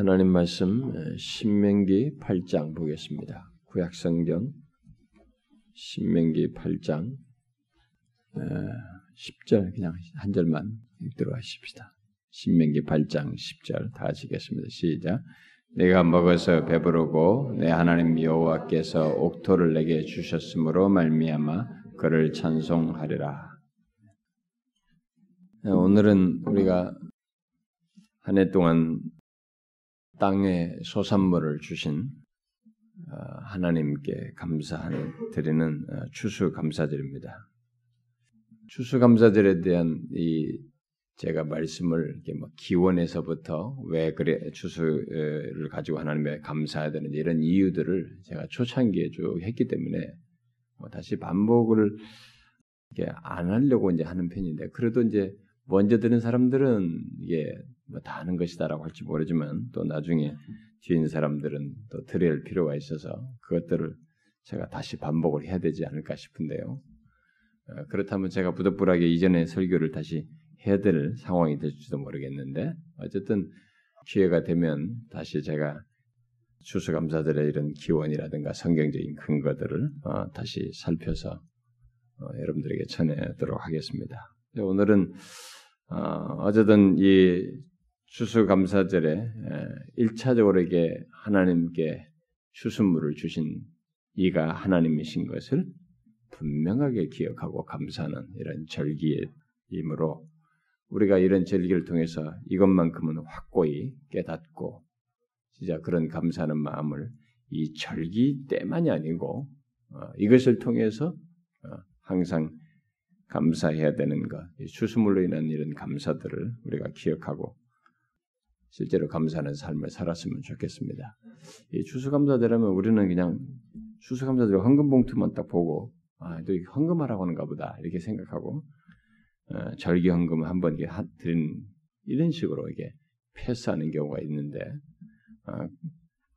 하나님 말씀 신명기 8장 보겠습니다. 구약 성경 신명기 8장 10절 그냥 한 절만 읽도록 하십시다. 신명기 8장 10절 다 하시겠습니다. 시작. 내가 먹어서 배부르고 내 하나님 여호와께서 옥토를 내게 주셨으므로 말미암아 그를 찬송하리라. 오늘은 우리가 한 해 동안 땅에 소산물을 주신 어, 하나님께 감사하는 드리는 어, 추수 감사절입니다. 추수 감사절에 대한 이 제가 말씀을 이렇게 뭐 기원에서부터 왜 그래 추수를 가지고 하나님께 감사해야 되는지 이런 이유들을 제가 초창기에 쭉 했기 때문에 뭐 다시 반복을 이게 안 하려고 이제 하는 편인데 그래도 이제 먼저 들은 사람들은 이게 뭐 다 아는 것이다라고 할지 모르지만 또 나중에 뒤에 있는 사람들은 또 들어야 할 필요가 있어서 그것들을 제가 다시 반복을 해야 되지 않을까 싶은데요. 어, 그렇다면 제가 부득불하게 이전의 설교를 다시 해야 될 상황이 될지도 모르겠는데 어쨌든 기회가 되면 다시 제가 추수감사들의 이런 기원이라든가 성경적인 근거들을 어, 다시 살펴서 어, 여러분들에게 전해도록 하겠습니다. 오늘은 어, 쨌든 이 추수감사절에 1차적으로 이게 하나님께 추수물을 주신 이가 하나님이신 것을 분명하게 기억하고 감사하는 이런 절기이므로 우리가 이런 절기를 통해서 이것만큼은 확고히 깨닫고 진짜 그런 감사하는 마음을 이 절기 때만이 아니고 어, 이것을 통해서 어, 항상 감사해야 되는 것, 추수물로 인한 이런 감사들을 우리가 기억하고 실제로 감사하는 삶을 살았으면 좋겠습니다. 이 추수감사되려면 우리는 그냥 추수감사대로 헌금 봉투만 딱 보고 아, 또 헌금하라고 하는가 보다 이렇게 생각하고 어, 절기 헌금 한번 드린 이런 식으로 이게 패스하는 경우가 있는데 어,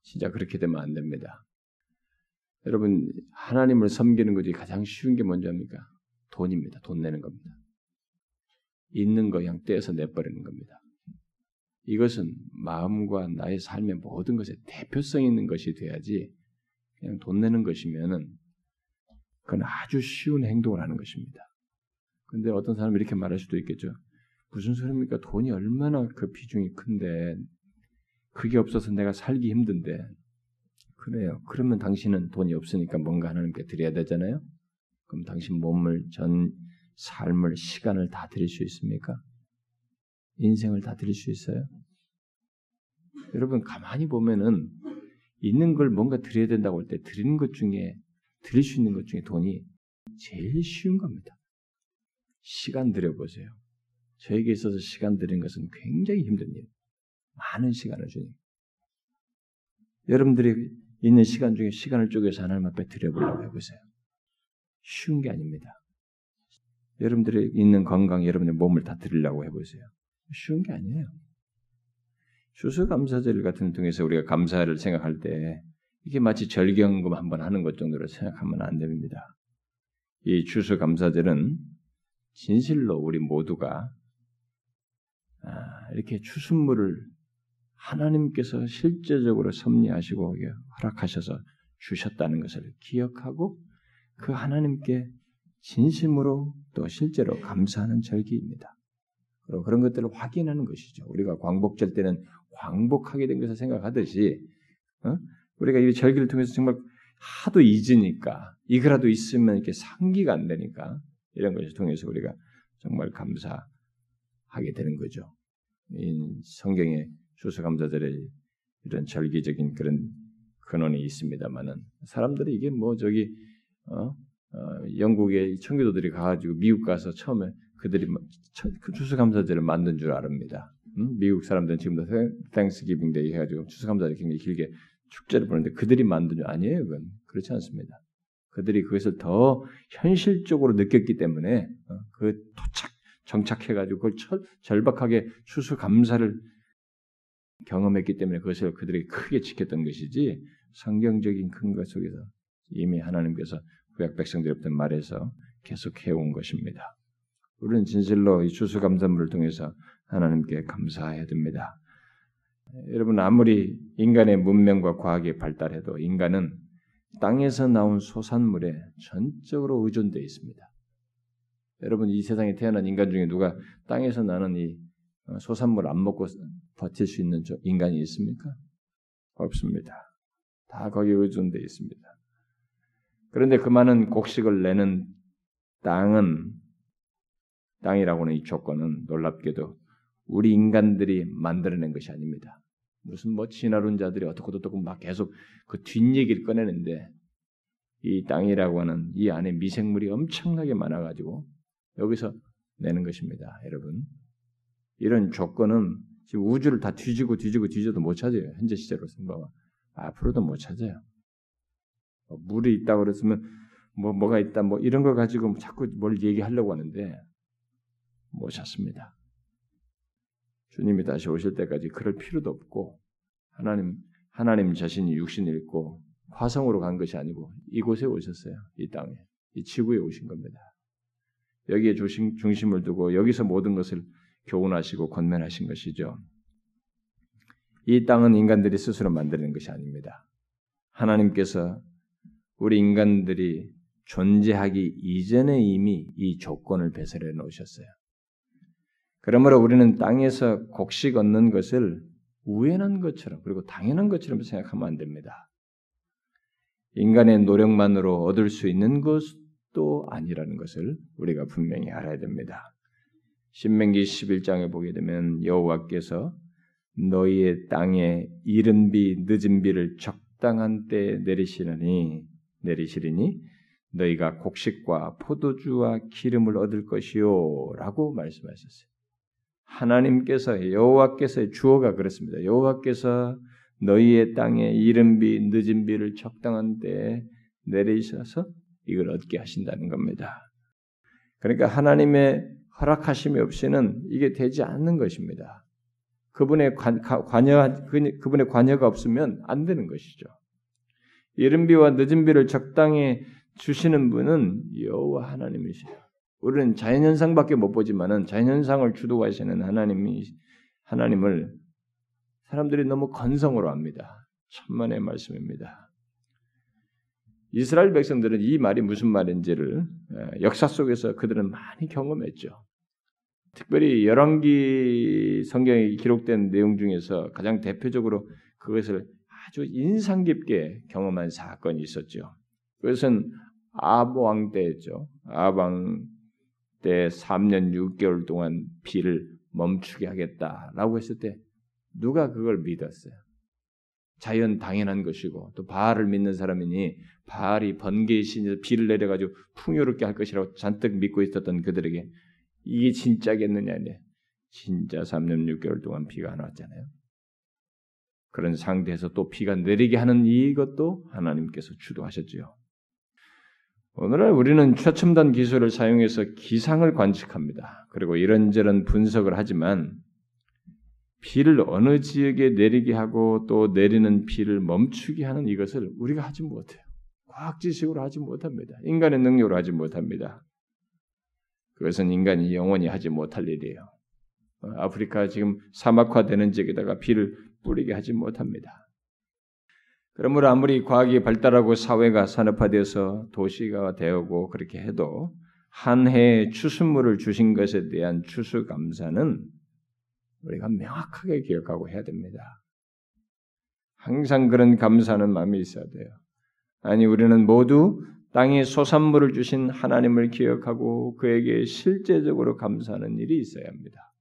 진짜 그렇게 되면 안 됩니다. 여러분 하나님을 섬기는 것이 가장 쉬운 게 뭔지 압니까? 돈입니다. 돈 내는 겁니다. 있는 거 그냥 떼서 내버리는 겁니다. 이것은 마음과 나의 삶의 모든 것에 대표성 있는 것이 돼야지 그냥 돈 내는 것이면은 그건 아주 쉬운 행동을 하는 것입니다. 근데 어떤 사람이 이렇게 말할 수도 있겠죠. 무슨 소리입니까? 돈이 얼마나 그 비중이 큰데 그게 없어서 내가 살기 힘든데 그래요. 그러면 당신은 돈이 없으니까 뭔가 하나님께 드려야 되잖아요. 그럼 당신 몸을 전 삶을 시간을 다 드릴 수 있습니까? 인생을 다 드릴 수 있어요? 여러분 가만히 보면은 있는 걸 뭔가 드려야 된다고 할 때 드리는 것 중에 드릴 수 있는 것 중에 돈이 제일 쉬운 겁니다. 시간 들여보세요. 저에게 있어서 시간 드리는 것은 굉장히 힘든 일. 많은 시간을 주니. 여러분들이 있는 시간 중에 시간을 쪼개서 하나님 앞에 드려보려고 해보세요. 쉬운 게 아닙니다. 여러분들이 있는 건강, 여러분의 몸을 다 드리려고 해보세요. 쉬운 게 아니에요. 추수감사절 같은 통해서 우리가 감사를 생각할 때 이게 마치 절경금 한번 하는 것 정도로 생각하면 안 됩니다. 이 추수감사절은 진실로 우리 모두가 아, 이렇게 추수물을 하나님께서 실제적으로 섭리하시고 허락하셔서 주셨다는 것을 기억하고 그 하나님께 진심으로 또 실제로 감사하는 절기입니다. 그런 것들을 확인하는 것이죠. 우리가 광복절 때는 광복하게 된 것을 생각하듯이 어? 우리가 이 절기를 통해서 정말 하도 잊으니까 이거라도 있으면 이렇게 상기가 안 되니까 이런 것을 통해서 우리가 정말 감사하게 되는 거죠. 이 성경에 추수감사절의 이런 절기적인 그런 근원이 있습니다만은 사람들이 이게 뭐 저기 어? 어, 영국의 청교도들이 가가지고 미국 가서 처음에 그들이 그 추수감사절을 만든 줄 압니다. 음? 미국 사람들은 지금도 Thanksgiving Day 해가지고 추수감사절 굉장히 길게 축제를 보는데 그들이 만든 줄 아니에요. 그건 그렇지 않습니다. 그들이 그것을 더 현실적으로 느꼈기 때문에 어, 그 도착 정착해가지고 그걸 철, 절박하게 추수감사를 경험했기 때문에 그것을 그들이 크게 지켰던 것이지 성경적인 근거 속에서 이미 하나님께서 구약 백성들부터 말해서 계속 해 온 것입니다. 우리는 진실로 이 추수감사물을 통해서 하나님께 감사해야 됩니다. 여러분 아무리 인간의 문명과 과학이 발달해도 인간은 땅에서 나온 소산물에 전적으로 의존되어 있습니다. 여러분 이 세상에 태어난 인간 중에 누가 땅에서 나는 이 어, 소산물 안 먹고 버틸 수 있는 인간이 있습니까? 없습니다. 다 거기에 의존되어 있습니다. 그런데 그 많은 곡식을 내는 땅은 땅이라고는 이 조건은 놀랍게도 우리 인간들이 만들어낸 것이 아닙니다. 무슨 뭐 진화론자들이 어떻고 어떻고 막 계속 그 뒷얘기를 꺼내는데 이 땅이라고 하는 이 안에 미생물이 엄청나게 많아가지고 여기서 내는 것입니다, 여러분. 이런 조건은 지금 우주를 다 뒤지고 뒤지고 뒤져도 못 찾아요. 현재 시제로 생각하 앞으로도 못 찾아요. 뭐 물이 있다고 그랬으면 뭐 뭐가 있다 뭐 이런 거 가지고 자꾸 뭘 얘기하려고 하는데 못 찾습니다. 주님이 다시 오실 때까지 그럴 필요도 없고 하나님 하나님 자신이 육신을 입고 화성으로 간 것이 아니고 이곳에 오셨어요. 이 땅에 이 지구에 오신 겁니다. 여기에 중심, 중심을 두고 여기서 모든 것을 교훈하시고 권면하신 것이죠. 이 땅은 인간들이 스스로 만드는 것이 아닙니다. 하나님께서 우리 인간들이 존재하기 이전에 이미 이 조건을 배설해 놓으셨어요. 그러므로 우리는 땅에서 곡식 얻는 것을 우연한 것처럼 그리고 당연한 것처럼 생각하면 안 됩니다. 인간의 노력만으로 얻을 수 있는 것도 아니라는 것을 우리가 분명히 알아야 됩니다. 신명기 11장에 보게 되면 여호와께서 너희의 땅에 이른 비 늦은 비를 적당한 때에 내리시느니 내리시리니 너희가 곡식과 포도주와 기름을 얻을 것이요라고 말씀하셨어요. 하나님께서 여호와께서의 주어가 그렇습니다. 여호와께서 너희의 땅에 이른 비 늦은 비를 적당한 때에 내리셔서 이걸 얻게 하신다는 겁니다. 그러니까 하나님의 허락하심이 없이는 이게 되지 않는 것입니다. 그분의 관, 관여 그분의 관여가 없으면 안 되는 것이죠. 이른 비와 늦은 비를 적당히 주시는 분은 여호와 하나님이시죠. 우리는 자연현상밖에 못 보지만은 자연현상을 주도하시는 하나님이 하나님을 사람들이 너무 건성으로 합니다. 천만의 말씀입니다. 이스라엘 백성들은 이 말이 무슨 말인지를 역사 속에서 그들은 많이 경험했죠. 특별히 열왕기 성경에 기록된 내용 중에서 가장 대표적으로 그것을 아주 인상 깊게 경험한 사건이 있었죠. 그것은 아왕 때였죠. 아왕 때 3년 6개월 동안 비를 멈추게 하겠다라고 했을 때 누가 그걸 믿었어요? 자연 당연한 것이고 또 바알을 믿는 사람이니 바알이 번개의 신에서 비를 내려가지고 풍요롭게 할 것이라고 잔뜩 믿고 있었던 그들에게 이게 진짜겠느냐 네 진짜 3년 6개월 동안 비가 안 왔잖아요. 그런 상태에서 또 비가 내리게 하는 이것도 하나님께서 주도하셨지요. 오늘날 우리는 최첨단 기술을 사용해서 기상을 관측합니다. 그리고 이런저런 분석을 하지만 비를 어느 지역에 내리게 하고 또 내리는 비를 멈추게 하는 이것을 우리가 하지 못해요. 과학 지식으로 하지 못합니다. 인간의 능력으로 하지 못합니다. 그것은 인간이 영원히 하지 못할 일이에요. 어, 아프리카 지금 사막화되는 지역에다가 비를 뿌리게 하지 못합니다. 그러므로 아무리 과학이 발달하고 사회가 산업화되어서 도시가 되고 그렇게 해도 한 해의 추수물을 주신 것에 대한 추수 감사는 우리가 명확하게 기억하고 해야 됩니다. 항상 그런 감사하는 마음이 있어야 돼요. 아니 우리는 모두 땅에 소산물을 주신 하나님을 기억하고 그에게 실제적으로 감사하는 일이 있어야 합니다.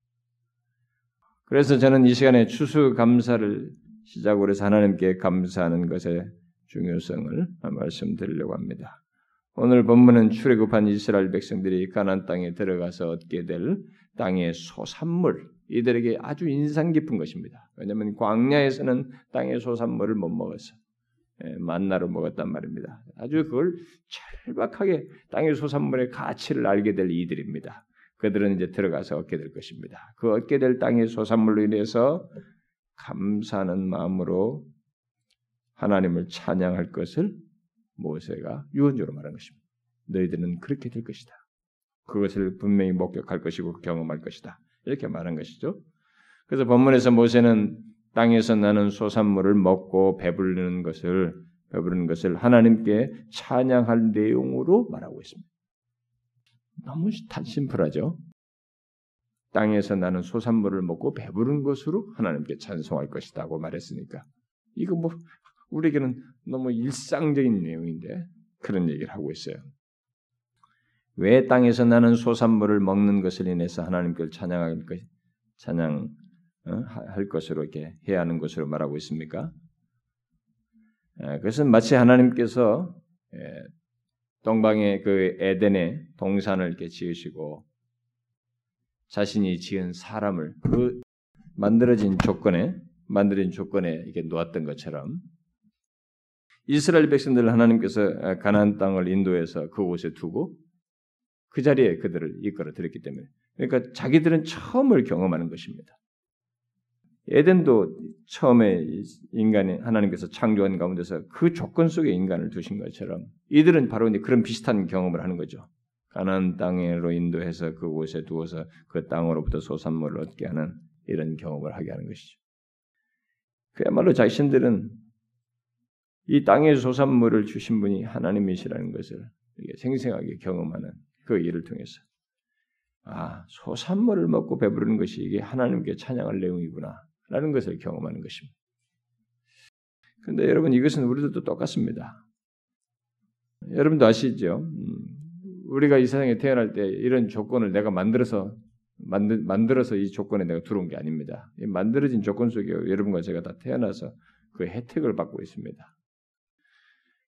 그래서 저는 이 시간에 추수 감사를 시작으로 해서 하나님께 감사하는 것의 중요성을 말씀드리려고 합니다. 오늘 본문은 출애굽한 이스라엘 백성들이 가나안 땅에 들어가서 얻게 될 땅의 소산물 이들에게 아주 인상 깊은 것입니다. 왜냐하면 광야에서는 땅의 소산물을 못 먹었어. 예, 만나로 먹었단 말입니다. 아주 그걸 철박하게 땅의 소산물의 가치를 알게 될 이들입니다. 그들은 이제 들어가서 얻게 될 것입니다. 그 얻게 될 땅의 소산물로 인해서 감사하는 마음으로 하나님을 찬양할 것을 모세가 유언적으로 말한 것입니다. 너희들은 그렇게 될 것이다. 그것을 분명히 목격할 것이고 경험할 것이다. 이렇게 말한 것이죠. 그래서 본문에서 모세는 땅에서 나는 소산물을 먹고 배부르는 것을 배부르는 것을 하나님께 찬양할 내용으로 말하고 있습니다. 너무 심플하죠. 땅에서 나는 소산물을 먹고 배부른 것으로 하나님께 찬송할 것이다고 말했으니까 이거 뭐 우리에게는 너무 일상적인 내용인데 그런 얘기를 하고 있어요. 왜 땅에서 나는 소산물을 먹는 것을 인해서 하나님께 찬양할 것, 찬양 어? 할 것으로 이렇게 해야 하는 것으로 말하고 있습니까? 그것은 마치 하나님께서 동방의 그 에덴의 동산을 이렇게 지으시고 자신이 지은 사람을 그 만들어진 조건에 만들어진 조건에 이게 놓았던 것처럼 이스라엘 백성들 하나님께서 가나안 땅을 인도해서 그곳에 두고 그 자리에 그들을 이끌어 들였기 때문에 그러니까 자기들은 처음을 경험하는 것입니다. 에덴도 처음에 인간이 하나님께서 창조한 가운데서 그 조건 속에 인간을 두신 것처럼 이들은 바로 이제 그런 비슷한 경험을 하는 거죠. 가나안 땅으로 인도해서 그곳에 두어서 그 땅으로부터 소산물을 얻게 하는 이런 경험을 하게 하는 것이죠. 그야말로 자신들은 이 땅의 소산물을 주신 분이 하나님이시라는 것을 생생하게 경험하는 그 일을 통해서 아 소산물을 먹고 배부르는 것이 이게 하나님께 찬양할 내용이구나 라는 것을 경험하는 것입니다. 그런데 여러분 이것은 우리들도 똑같습니다. 여러분도 아시죠? 음, 우리가 이 세상에 태어날 때 이런 조건을 내가 만들어서 만들, 만들어서 이 조건에 내가 들어온 게 아닙니다. 만들어진 조건 속에 여러분과 제가 다 태어나서 그 혜택을 받고 있습니다.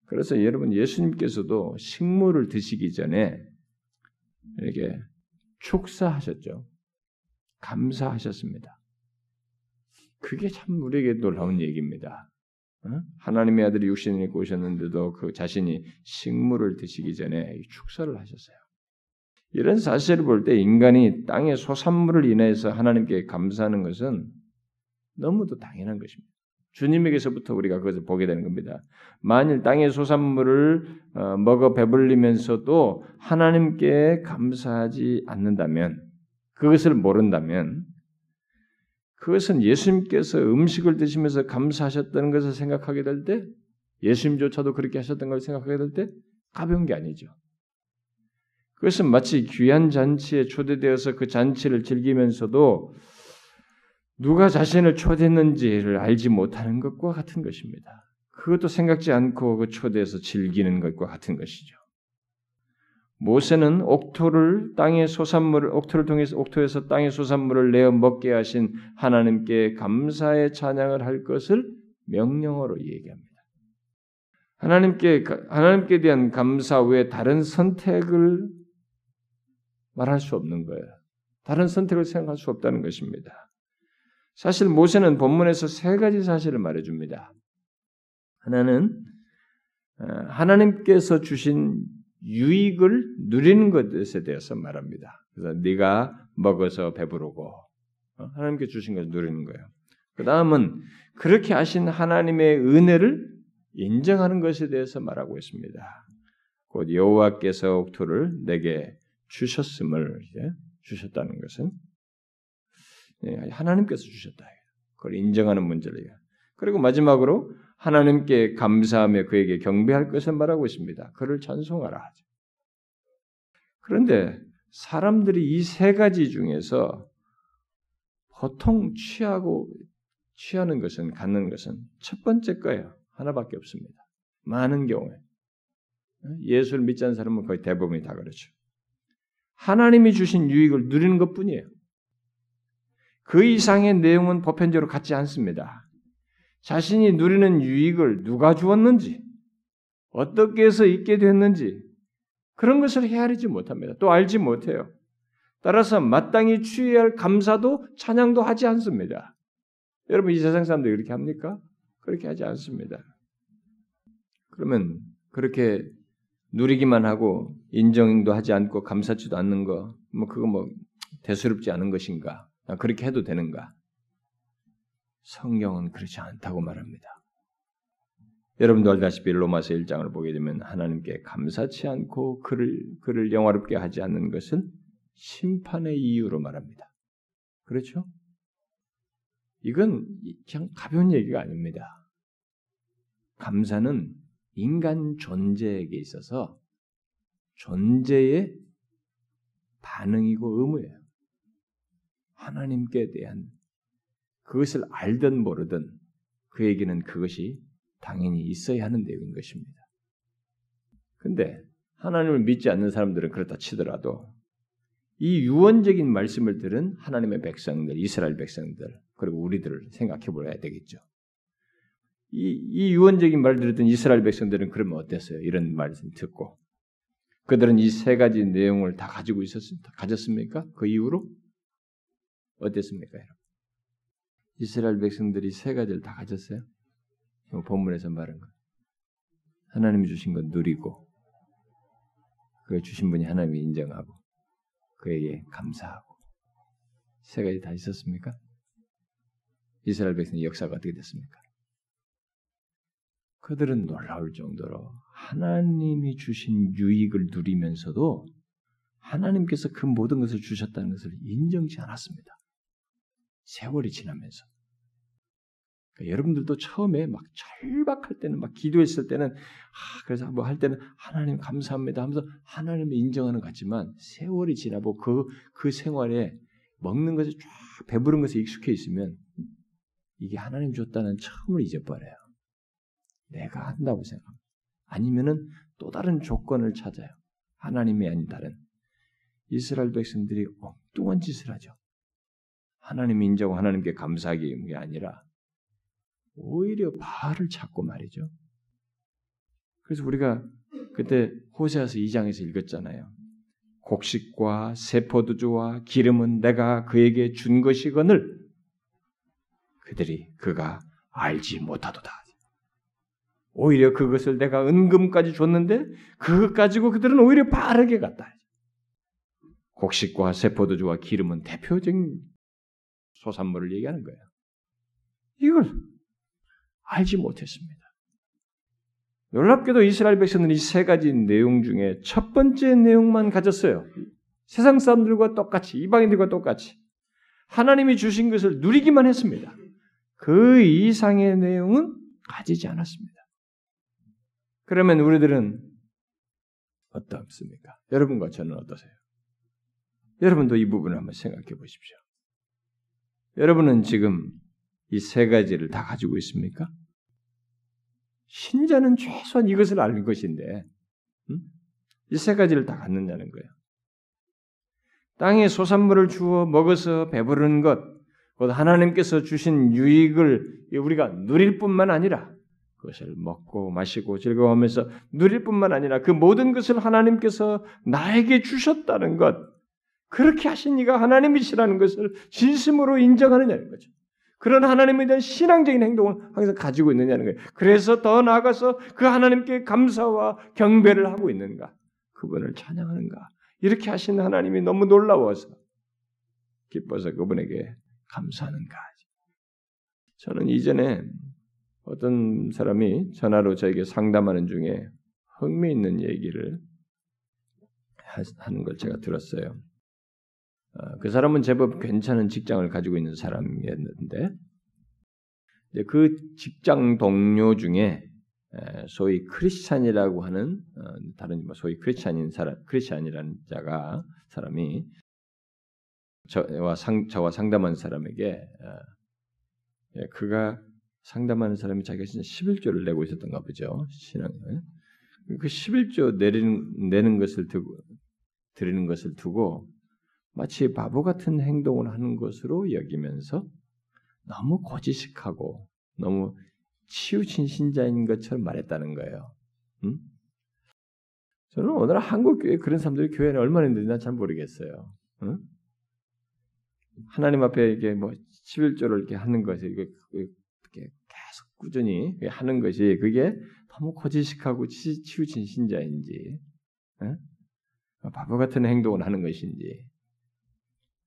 그래서 여러분 예수님께서도 식물을 드시기 전에 이렇게 축사하셨죠. 감사하셨습니다. 그게 참 우리에게 놀라운 얘기입니다. 어? 하나님의 아들이 육신을 입고 오셨는데도 그 자신이 식물을 드시기 전에 축사를 하셨어요. 이런 사실을 볼 때 인간이 땅의 소산물을 인해서 하나님께 감사하는 것은 너무도 당연한 것입니다. 주님에게서부터 우리가 그것을 보게 되는 겁니다. 만일 땅의 소산물을 어, 먹어 배불리면서도 하나님께 감사하지 않는다면, 그것을 모른다면, 그것은 예수님께서 음식을 드시면서 감사하셨다는 것을 생각하게 될 때, 예수님조차도 그렇게 하셨던 걸 생각하게 될 때, 가벼운 게 아니죠. 그것은 마치 귀한 잔치에 초대되어서 그 잔치를 즐기면서도 누가 자신을 초대했는지를 알지 못하는 것과 같은 것입니다. 그것도 생각지 않고 그 초대해서 즐기는 것과 같은 것이죠. 모세는 옥토를 땅의 소산물을 옥토를 통해서 옥토에서 땅의 소산물을 내어 먹게 하신 하나님께 감사의 찬양을 할 것을 명령어로 얘기합니다. 하나님께 하나님께 대한 감사 외에 다른 선택을 말할 수 없는 거예요. 다른 선택을 생각할 수 없다는 것입니다. 사실 모세는 본문에서 세 가지 사실을 말해 줍니다. 하나는 어, 하나님께서 주신 유익을 누리는 것에 대해서 말합니다. 그래서 네가 먹어서 배부르고 어, 하나님께 주신 것을 누리는 거예요. 그 다음은 그렇게 하신 하나님의 은혜를 인정하는 것에 대해서 말하고 있습니다. 곧 여호와께서 옥토를 내게 주셨음을 주셨다는 것은 예, 하나님께서 주셨다. 그걸 인정하는 문제를 그리고 마지막으로 하나님께 감사하며 그에게 경배할 것을 말하고 있습니다. 그를 찬송하라. 그런데 사람들이 이 세 가지 중에서 보통 취하고 취하는 것은 갖는 것은 첫 번째 거예요. 하나밖에 없습니다. 많은 경우에 예수를 믿지 않는 사람은 거의 대부분이 다 그렇죠. 하나님이 주신 유익을 누리는 것뿐이에요. 그 이상의 내용은 보편적으로 같지 않습니다. 자신이 누리는 유익을 누가 주었는지, 어떻게 해서 있게 됐는지, 그런 것을 헤아리지 못합니다. 또 알지 못해요. 따라서 마땅히 취해야 할 감사도 찬양도 하지 않습니다. 여러분 이 세상 사람들 이렇게 합니까? 그렇게 하지 않습니다. 그러면 그렇게 누리기만 하고 인정도 하지 않고 감사치도 않는 거, 뭐 그거 뭐 대수롭지 않은 것인가? 아, 그렇게 해도 되는가? 성경은 그렇지 않다고 말합니다. 여러분도 알다시피 로마서 1장을 보게 되면 하나님께 감사치 않고 그를 그를 영화롭게 하지 않는 것은 심판의 이유로 말합니다. 그렇죠? 이건 그냥 가벼운 얘기가 아닙니다. 감사는 인간 존재에게 있어서 존재의 반응이고 의무예요. 하나님께 대한 그것을 알든 모르든 그에게는 그것이 당연히 있어야 하는 내용인 것입니다. 근데 하나님을 믿지 않는 사람들은 그렇다 치더라도 이 유언적인 말씀을 들은 하나님의 백성들, 이스라엘 백성들, 그리고 우리들을 생각해 보아야 되겠죠. 이, 이 유언적인 말들을 듣던 이스라엘 백성들은 그러면 어땠어요? 이런 말씀 듣고. 그들은 이 세 가지 내용을 다 가지고 있었습니다. 가졌습니까? 그 이후로? 어땠습니까, 여러분? 이스라엘 백성들이 세 가지를 다 가졌어요? 본문에서 말한 거. 하나님이 주신 건 누리고, 그 주신 분이 하나님이 인정하고, 그에게 감사하고. 세 가지 다 있었습니까? 이스라엘 백성의 역사가 어떻게 됐습니까? 그들은 놀라울 정도로 하나님이 주신 유익을 누리면서도 하나님께서 그 모든 것을 주셨다는 것을 인정치 않았습니다. 세월이 지나면서. 그러니까 여러분들도 처음에 막 절박할 때는 막 기도했을 때는 아, 그래서 뭐 할 때는 하나님 감사합니다 하면서 하나님을 인정하는 것 같지만 세월이 지나고 그, 그 생활에 먹는 것에 쫙 배부른 것에 익숙해 있으면 이게 하나님 줬다는 처음을 잊어버려요. 내가 한다고 생각합니다. 아니면은 또 다른 조건을 찾아요. 하나님이 아닌 다른. 이스라엘 백성들이 엉뚱한 짓을 하죠. 하나님 인정하고 하나님께 감사하기 게 아니라 오히려 바알을 찾고 말이죠. 그래서 우리가 그때 호세아서 2장에서 읽었잖아요. 곡식과 세포도주와 기름은 내가 그에게 준 것이거늘 그들이 그가 알지 못하도다. 오히려 그것을 내가 은금까지 줬는데 그것 가지고 그들은 오히려 바르게 갔다. 곡식과 세포도주와 기름은 대표적인 소산물을 얘기하는 거예요. 이걸 알지 못했습니다. 놀랍게도 이스라엘 백성들은 이 세 가지 내용 중에 첫 번째 내용만 가졌어요. 세상 사람들과 똑같이 이방인들과 똑같이 하나님이 주신 것을 누리기만 했습니다. 그 이상의 내용은 가지지 않았습니다. 그러면 우리들은 어떻습니까? 여러분과 저는 어떠세요? 여러분도 이 부분을 한번 생각해 보십시오. 여러분은 지금 이 세 가지를 다 가지고 있습니까? 신자는 최소한 이것을 아는 것인데 음? 이세 가지를 다 갖느냐는 거예요. 땅에 소산물을 주어 먹어서 배부르는 것, 곧 하나님께서 주신 유익을 우리가 누릴 뿐만 아니라 그것을 먹고 마시고 즐거워하면서 누릴 뿐만 아니라 그 모든 것을 하나님께서 나에게 주셨다는 것, 그렇게 하신 이가 하나님이시라는 것을 진심으로 인정하느냐는 거죠. 그런 하나님에 대한 신앙적인 행동을 항상 가지고 있느냐는 거예요. 그래서 더 나아가서 그 하나님께 감사와 경배를 하고 있는가? 그분을 찬양하는가? 이렇게 하신 하나님이 너무 놀라워서 기뻐서 그분에게 감사하는가? 저는 이전에 어떤 사람이 전화로 저에게 상담하는 중에 흥미있는 얘기를 하는 걸 제가 들었어요. 어, 그 사람은 제법 괜찮은 직장을 가지고 있는 사람이었는데 그 직장 동료 중에 소위 크리스찬이라고 하는 어, 다른 뭐 소위 크리스찬인 사람 크리스찬이라는 자가 사람이 저와 상 저와 상담한 사람에게 어, 예, 그가 상담하는 사람이 자기가 진짜 11조를 내고 있었던가 보죠. 신앙. 그 11조 내리는, 내는 것을 두고, 드리는 것을 두고, 마치 바보 같은 행동을 하는 것으로 여기면서 너무 고지식하고 너무 치우친 신자인 것처럼 말했다는 거예요. 음? 저는 오늘 한국 교회 그런 사람들이 교회에 얼마나 있는지 잘 모르겠어요. 음? 하나님 앞에 이게 뭐 11조를 이렇게 하는 것이 이게 계속 꾸준히 하는 것이 그게 너무 고지식하고 치우친 신자인지 에? 바보 같은 행동을 하는 것인지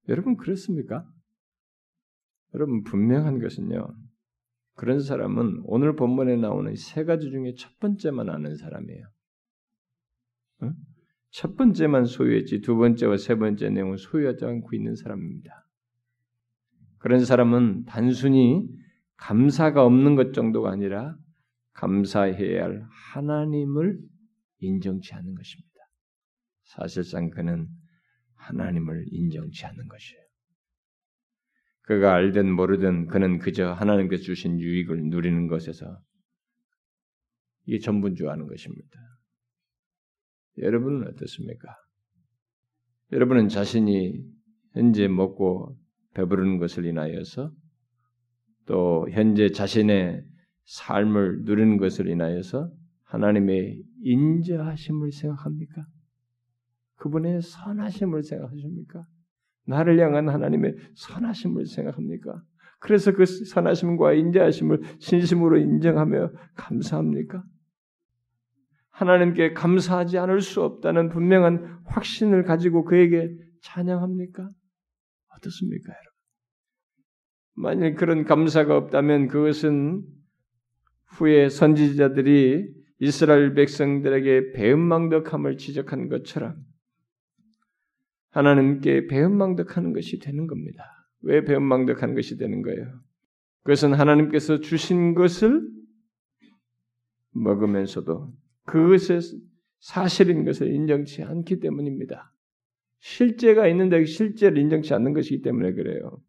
여러분 그렇습니까? 여러분 분명한 것은요. 그런 사람은 오늘 본문에 나오는 세 가지 중에 첫 번째만 아는 사람이에요. 어? 첫 번째만 소유했지 두 번째와 세 번째 내용은 소유하지 않고 있는 사람입니다. 그런 사람은 단순히 감사가 없는 것 정도가 아니라 감사해야 할 하나님을 인정치 않는 것입니다. 사실상 그는 하나님을 인정치 않는 것이에요. 그가 알든 모르든 그는 그저 하나님께서 주신 유익을 누리는 것에서 이게 전부인 줄 아는 것입니다. 여러분은 어떻습니까? 여러분은 자신이 현재 먹고 배부르는 것을 인하여서 또 현재 자신의 삶을 누리는 것을 인하여서 하나님의 인자하심을 생각합니까? 그분의 선하심을 생각하십니까? 나를 향한 하나님의 선하심을 생각합니까? 그래서 그 선하심과 인자하심을 진심으로 인정하며 감사합니까? 하나님께 감사하지 않을 수 없다는 분명한 확신을 가지고 그에게 찬양합니까? 어떻습니까, 여러분? 만일 그런 감사가 없다면 그것은 후에 선지자들이 이스라엘 백성들에게 배은망덕함을 지적한 것처럼 하나님께 배은망덕하는 것이 되는 겁니다. 왜 배은망덕하는 것이 되는 거예요? 그것은 하나님께서 주신 것을 먹으면서도 그것의 사실인 것을 인정치 않기 때문입니다. 실제가 있는데 실제를 인정치 않는 것이기 때문에 그래요.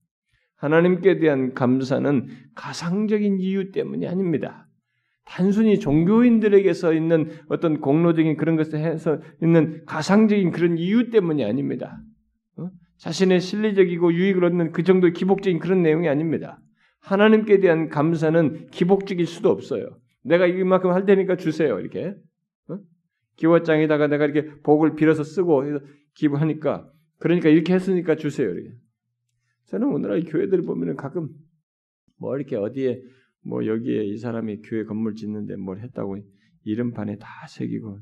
하나님께 대한 감사는 가상적인 이유 때문이 아닙니다. 단순히 종교인들에게서 있는 어떤 공로적인 그런 것을 해서 있는 가상적인 그런 이유 때문이 아닙니다. 어? 자신의 실리적이고 유익을 얻는 그 정도의 기복적인 그런 내용이 아닙니다. 하나님께 대한 감사는 기복적일 수도 없어요. 내가 이만큼 할 테니까 주세요. 이렇게. 어? 기워장에다가 내가 이렇게 복을 빌어서 쓰고 기부하니까 그러니까 이렇게 했으니까 주세요. 이렇게. 저는 오늘날 교회들 보면은 가끔 뭐 이렇게 어디에 뭐 여기에 이 사람이 교회 건물 짓는데 뭘 했다고 이름판에 다 새기고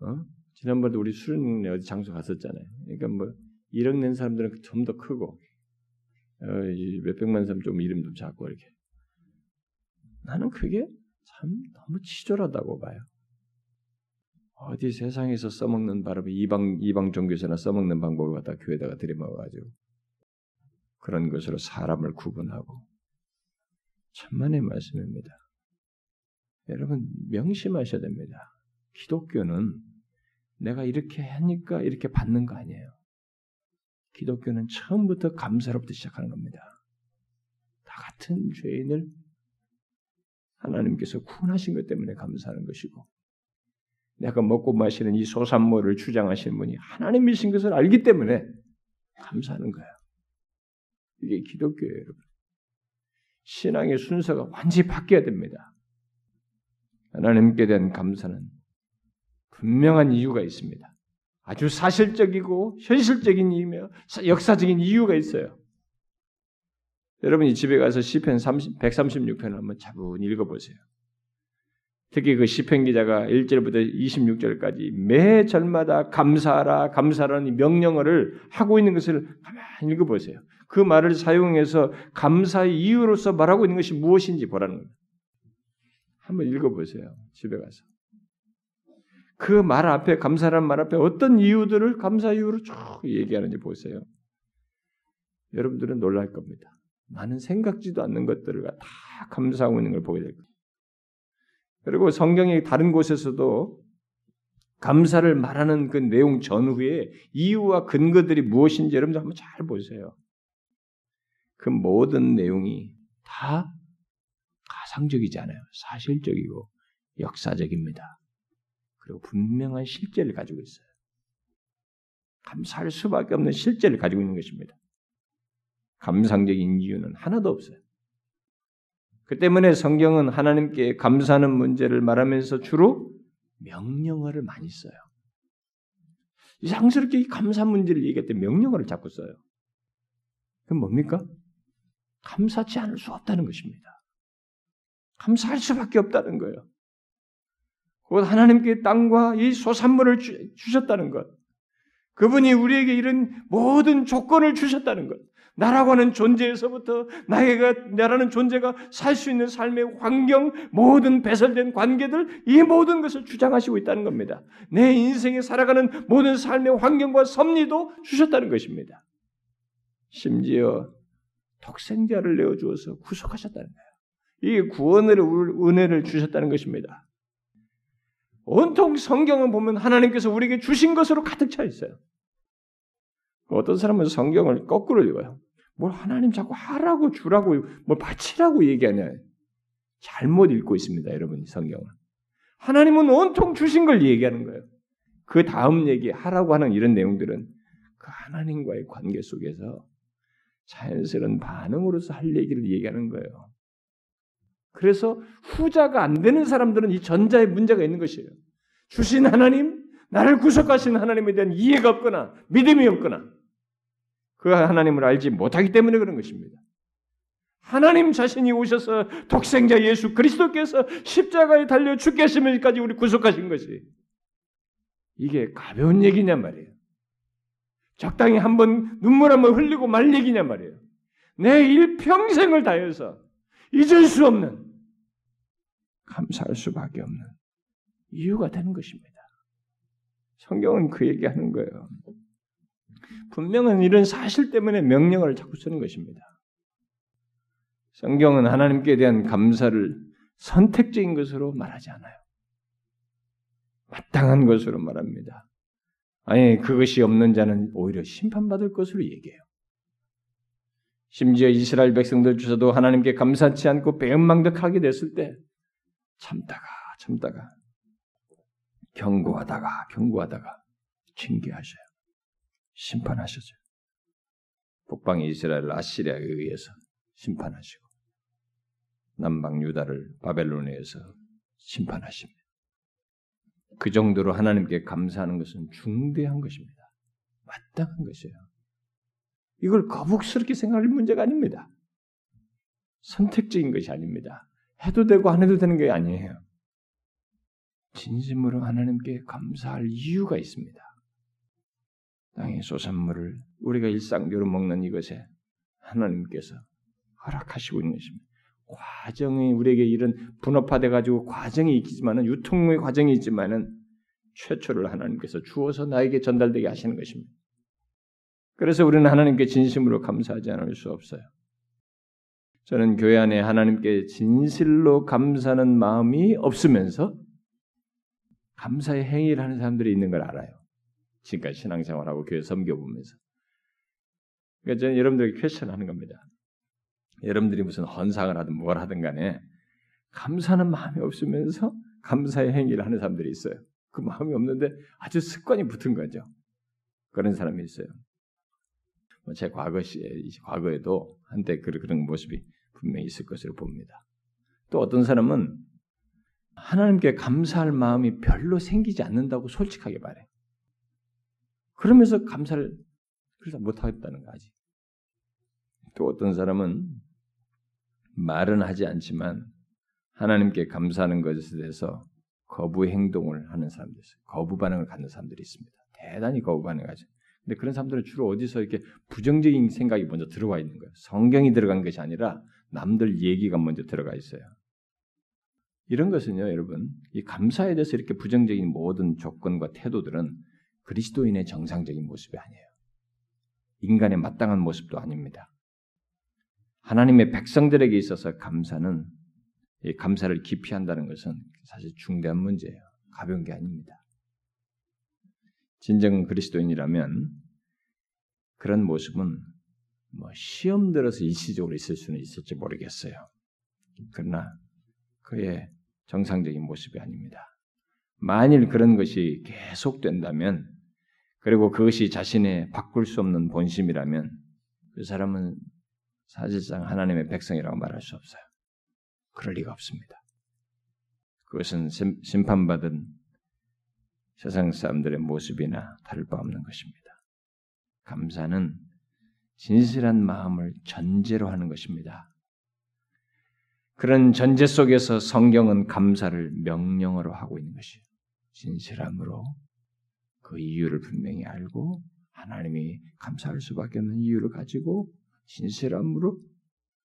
어? 지난번에 우리 수련회 어디 장소 갔었잖아요. 그러니까 뭐 1억 낸 사람들은 좀 더 크고 어, 몇백만 사람 좀 이름 좀 작고 이렇게 나는 그게 참 너무 치졸하다고 봐요. 어디 세상에서 써먹는 바람에 이방 이방 종교에서나 써먹는 방법을 갖다 교회다가 들이먹어가지고 그런 것으로 사람을 구분하고 천만의 말씀입니다. 여러분 명심하셔야 됩니다. 기독교는 내가 이렇게 하니까 이렇게 받는 거 아니에요. 기독교는 처음부터 감사로부터 시작하는 겁니다. 다 같은 죄인을 하나님께서 구원하신 것 때문에 감사하는 것이고 내가 먹고 마시는 이 소산물을 주장하시는 분이 하나님이신 것을 알기 때문에 감사하는 거예요. 이게 기독교예요, 여러분. 신앙의 순서가 완전히 바뀌어야 됩니다. 하나님께 대한 감사는 분명한 이유가 있습니다. 아주 사실적이고 현실적인 이유며 역사적인 이유가 있어요. 여러분이 집에 가서 시편 136편을 한번 차분히 읽어보세요. 특히 그 시편 기자가 1절부터 26절까지 매 절마다 감사하라 감사라는 명령어를 하고 있는 것을 가만히 읽어보세요. 그 말을 사용해서 감사의 이유로서 말하고 있는 것이 무엇인지 보라는 거예요. 한번 읽어보세요. 집에 가서. 그 말 앞에 감사라는 말 앞에 어떤 이유들을 감사 이유로 쭉 얘기하는지 보세요. 여러분들은 놀랄 겁니다. 많은 생각지도 않는 것들을 다 감사하고 있는 걸 보게 될 겁니다. 그리고 성경의 다른 곳에서도 감사를 말하는 그 내용 전후에 이유와 근거들이 무엇인지 여러분들 한번 잘 보세요. 그 모든 내용이 다 가상적이지 않아요. 사실적이고 역사적입니다. 그리고 분명한 실제를 가지고 있어요. 감사할 수밖에 없는 실제를 가지고 있는 것입니다. 감상적인 이유는 하나도 없어요. 그 때문에 성경은 하나님께 감사하는 문제를 말하면서 주로 명령어를 많이 써요. 이상스럽게 이 감사 문제를 얘기할 때 명령어를 자꾸 써요. 그럼 뭡니까? 감사치 않을 수 없다는 것입니다. 감사할 수밖에 없다는 거예요. 곧 하나님께 땅과 이 소산물을 주, 셨다는 것. 그분이 우리에게 이런 모든 조건을 주셨다는 것. 나라고 하는 존재에서부터 나에가 나라는 존재가 살 수 있는 삶의 환경, 모든 배설된 관계들 이 모든 것을 주장하시고 있다는 겁니다. 내 인생에 살아가는 모든 삶의 환경과 섭리도 주셨다는 것입니다. 심지어 독생자를 내어 주어서 구속하셨다는 거예요. 이 구원의 은혜를 주셨다는 것입니다. 온통 성경을 보면 하나님께서 우리에게 주신 것으로 가득 차 있어요. 어떤 사람은 성경을 거꾸로 읽어요. 뭘 하나님 자꾸 하라고 주라고 뭘 바치라고 얘기하냐. 잘못 읽고 있습니다, 여러분 성경을. 하나님은 온통 주신 걸 얘기하는 거예요. 그 다음 얘기 하라고 하는 이런 내용들은 그 하나님과의 관계 속에서 자연스러운 반응으로서 할 얘기를 얘기하는 거예요. 그래서 후자가 안 되는 사람들은 이 전자에 문제가 있는 것이에요. 주신 하나님, 나를 구속하신 하나님에 대한 이해가 없거나 믿음이 없거나 그 하나님을 알지 못하기 때문에 그런 것입니다. 하나님 자신이 오셔서 독생자 예수 그리스도께서 십자가에 달려 죽게 하시면까지 우리 구속하신 것이 이게 가벼운 얘기냐 말이에요. 적당히 한번 눈물 한번 흘리고 말 얘기냐 말이에요. 내 일평생을 다해서 잊을 수 없는 감사할 수밖에 없는 이유가 되는 것입니다. 성경은 그 얘기하는 거예요. 분명은 이런 사실 때문에 명령을 자꾸 쓰는 것입니다. 성경은 하나님께 대한 감사를 선택적인 것으로 말하지 않아요. 마땅한 것으로 말합니다. 아니, 그것이 없는 자는 오히려 심판받을 것으로 얘기해요. 심지어 이스라엘 백성들 주서도 하나님께 감사치 않고 배은망덕하게 됐을 때 참다가 참다가 경고하다가 경고하다가 징계하셔요. 심판하셨어요. 북방 이스라엘 아시리아에 의해서 심판하시고 남방 유다를 바벨론에 의해서 심판하십니다. 그 정도로 하나님께 감사하는 것은 중대한 것입니다. 마땅한 것이에요. 이걸 거북스럽게 생각할 문제가 아닙니다. 선택적인 것이 아닙니다. 해도 되고 안 해도 되는 게 아니에요. 진심으로 하나님께 감사할 이유가 있습니다. 땅의 소산물을 우리가 일상적으로 먹는 이것에 하나님께서 허락하시고 있는 것입니다. 과정이 우리에게 이런 분업화돼 가지고 과정이 있지만은 유통의 과정이 있지만은 최초를 하나님께서 주어서 나에게 전달되게 하시는 것입니다. 그래서 우리는 하나님께 진심으로 감사하지 않을 수 없어요. 저는 교회 안에 하나님께 진실로 감사하는 마음이 없으면서 감사의 행위를 하는 사람들이 있는 걸 알아요. 지금까지 신앙생활하고 교회 섬겨보면서. 그러니까 저는 여러분들에게 퀘스천하는 겁니다. 여러분들이 무슨 헌상을 하든 뭘 하든 간에 감사하는 마음이 없으면서 감사의 행위를 하는 사람들이 있어요. 그 마음이 없는데 아주 습관이 붙은 거죠. 그런 사람이 있어요. 뭐제 과거 시 과거에도 한때 그런 모습이 분명히 있을 것으로 봅니다. 또 어떤 사람은 하나님께 감사할 마음이 별로 생기지 않는다고 솔직하게 말해. 그러면서 감사를 그래서 못 하겠다는 거 아직. 또 어떤 사람은 말은 하지 않지만 하나님께 감사하는 것에 대해서 거부 행동을 하는 사람들이 있어요. 거부 반응을 갖는 사람들이 있습니다. 대단히 거부 반응을 하죠. 근데 그런 사람들은 주로 어디서 이렇게 부정적인 생각이 먼저 들어와 있는 거예요. 성경이 들어간 것이 아니라 남들 얘기가 먼저 들어가 있어요. 이런 것은요, 여러분, 이 감사에 대해서 이렇게 부정적인 모든 조건과 태도들은 그리스도인의 정상적인 모습이 아니에요. 인간의 마땅한 모습도 아닙니다. 하나님의 백성들에게 있어서 감사는 감사를 깊이 한다는 것은 사실 중대한 문제예요. 가벼운 게 아닙니다. 진정 그리스도인이라면 그런 모습은 뭐 시험 들어서 일시적으로 있을 수는 있을지 모르겠어요. 그러나 그의 정상적인 모습이 아닙니다. 만일 그런 것이 계속된다면 그리고 그것이 자신의 바꿀 수 없는 본심이라면 그 사람은 사실상 하나님의 백성이라고 말할 수 없어요. 그럴 리가 없습니다. 그것은 심판받은 세상 사람들의 모습이나 다를 바 없는 것입니다. 감사는 진실한 마음을 전제로 하는 것입니다. 그런 전제 속에서 성경은 감사를 명령어로 하고 있는 것이에요. 진실함으로 그 이유를 분명히 알고 하나님이 감사할 수밖에 없는 이유를 가지고 진실함으로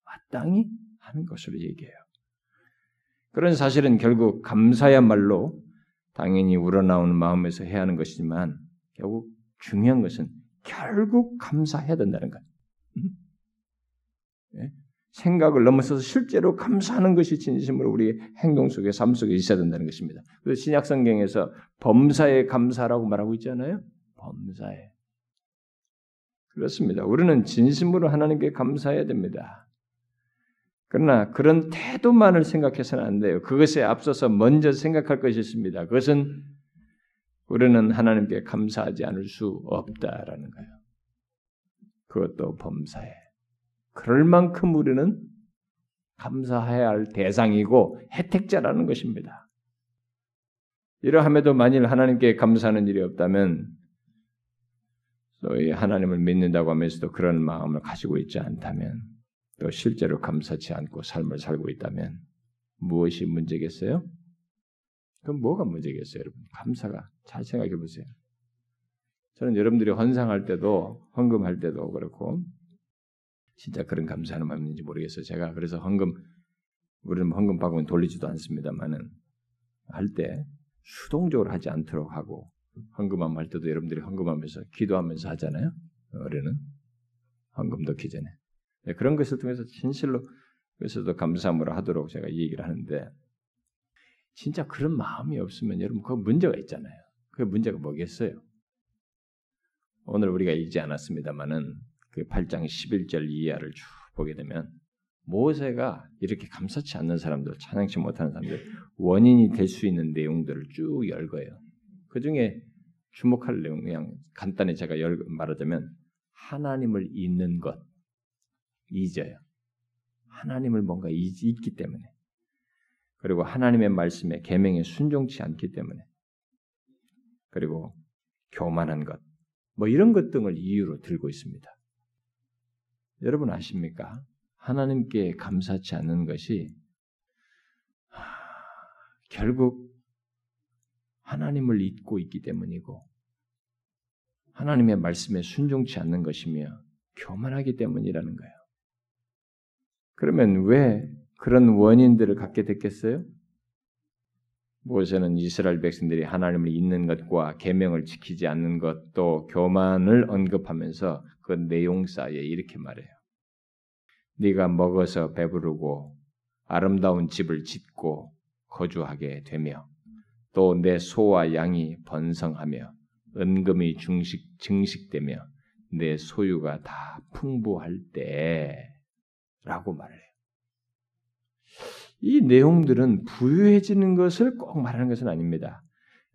마땅히 하는 것으로 얘기해요. 그런 사실은 결국 감사야말로 당연히 우러나오는 마음에서 해야 하는 것이지만 결국 중요한 것은 결국 감사해야 된다는 것. 음? 예? 생각을 넘어서서 실제로 감사하는 것이 진심으로 우리의 행동 속에 삶 속에 있어야 된다는 것입니다. 그래서 신약 성경에서 범사에 감사라고 말하고 있잖아요. 범사에. 그렇습니다. 우리는 진심으로 하나님께 감사해야 됩니다. 그러나 그런 태도만을 생각해서는 안 돼요. 그것에 앞서서 먼저 생각할 것이 있습니다. 그것은 우리는 하나님께 감사하지 않을 수 없다라는 거예요. 그것도 범사에. 그럴 만큼 우리는 감사해야 할 대상이고 혜택자라는 것입니다. 이러함에도 만일 하나님께 감사하는 일이 없다면 또 하나님을 믿는다고 하면서도 그런 마음을 가지고 있지 않다면 또 실제로 감사치 않고 삶을 살고 있다면 무엇이 문제겠어요? 그럼 뭐가 문제겠어요, 여러분? 감사가 잘 생각해 보세요. 저는 여러분들이 헌상할 때도 헌금할 때도 그렇고 진짜 그런 감사하는 마음인지 모르겠어요. 제가 그래서 헌금 우리는 뭐 헌금 받으면 돌리지도 않습니다만은 할 때 수동적으로 하지 않도록 하고 헌금함 할 때도 여러분들이 헌금하면서 기도하면서 하잖아요. 어른은 헌금 넣기 전에 네, 그런 것을 통해서 진실로 그래서도 감사함으로 하도록 제가 얘기를 하는데 진짜 그런 마음이 없으면 여러분 그 문제가 있잖아요. 그 문제가 뭐겠어요? 오늘 우리가 읽지 않았습니다만은 그 8장 11절 이하를 쭉 보게 되면 모세가 이렇게 감사치 않는 사람들, 찬양치 못하는 사람들 원인이 될 수 있는 내용들을 쭉 열 거예요. 그 중에 주목할 내용 그냥 간단히 제가 열, 말하자면 하나님을 잊는 것 잊어요. 하나님을 뭔가 잊기 때문에 그리고 하나님의 말씀에 계명에 순종치 않기 때문에 그리고 교만한 것, 뭐 이런 것 등을 이유로 들고 있습니다. 여러분 아십니까? 하나님께 감사치 않는 것이 결국 하나님을 잊고 있기 때문이고 하나님의 말씀에 순종치 않는 것이며 교만하기 때문이라는 거예요. 그러면 왜 그런 원인들을 갖게 됐겠어요? 모세는 이스라엘 백성들이 하나님을 잊는 것과 계명을 지키지 않는 것 또 교만을 언급하면서 그 내용 사이에 이렇게 말해요. 네가 먹어서 배부르고 아름다운 집을 짓고 거주하게 되며 또 내 소와 양이 번성하며 은금이 중식 증식되며 내 소유가 다 풍부할 때라고 말해요. 이 내용들은 부유해지는 것을 꼭 말하는 것은 아닙니다.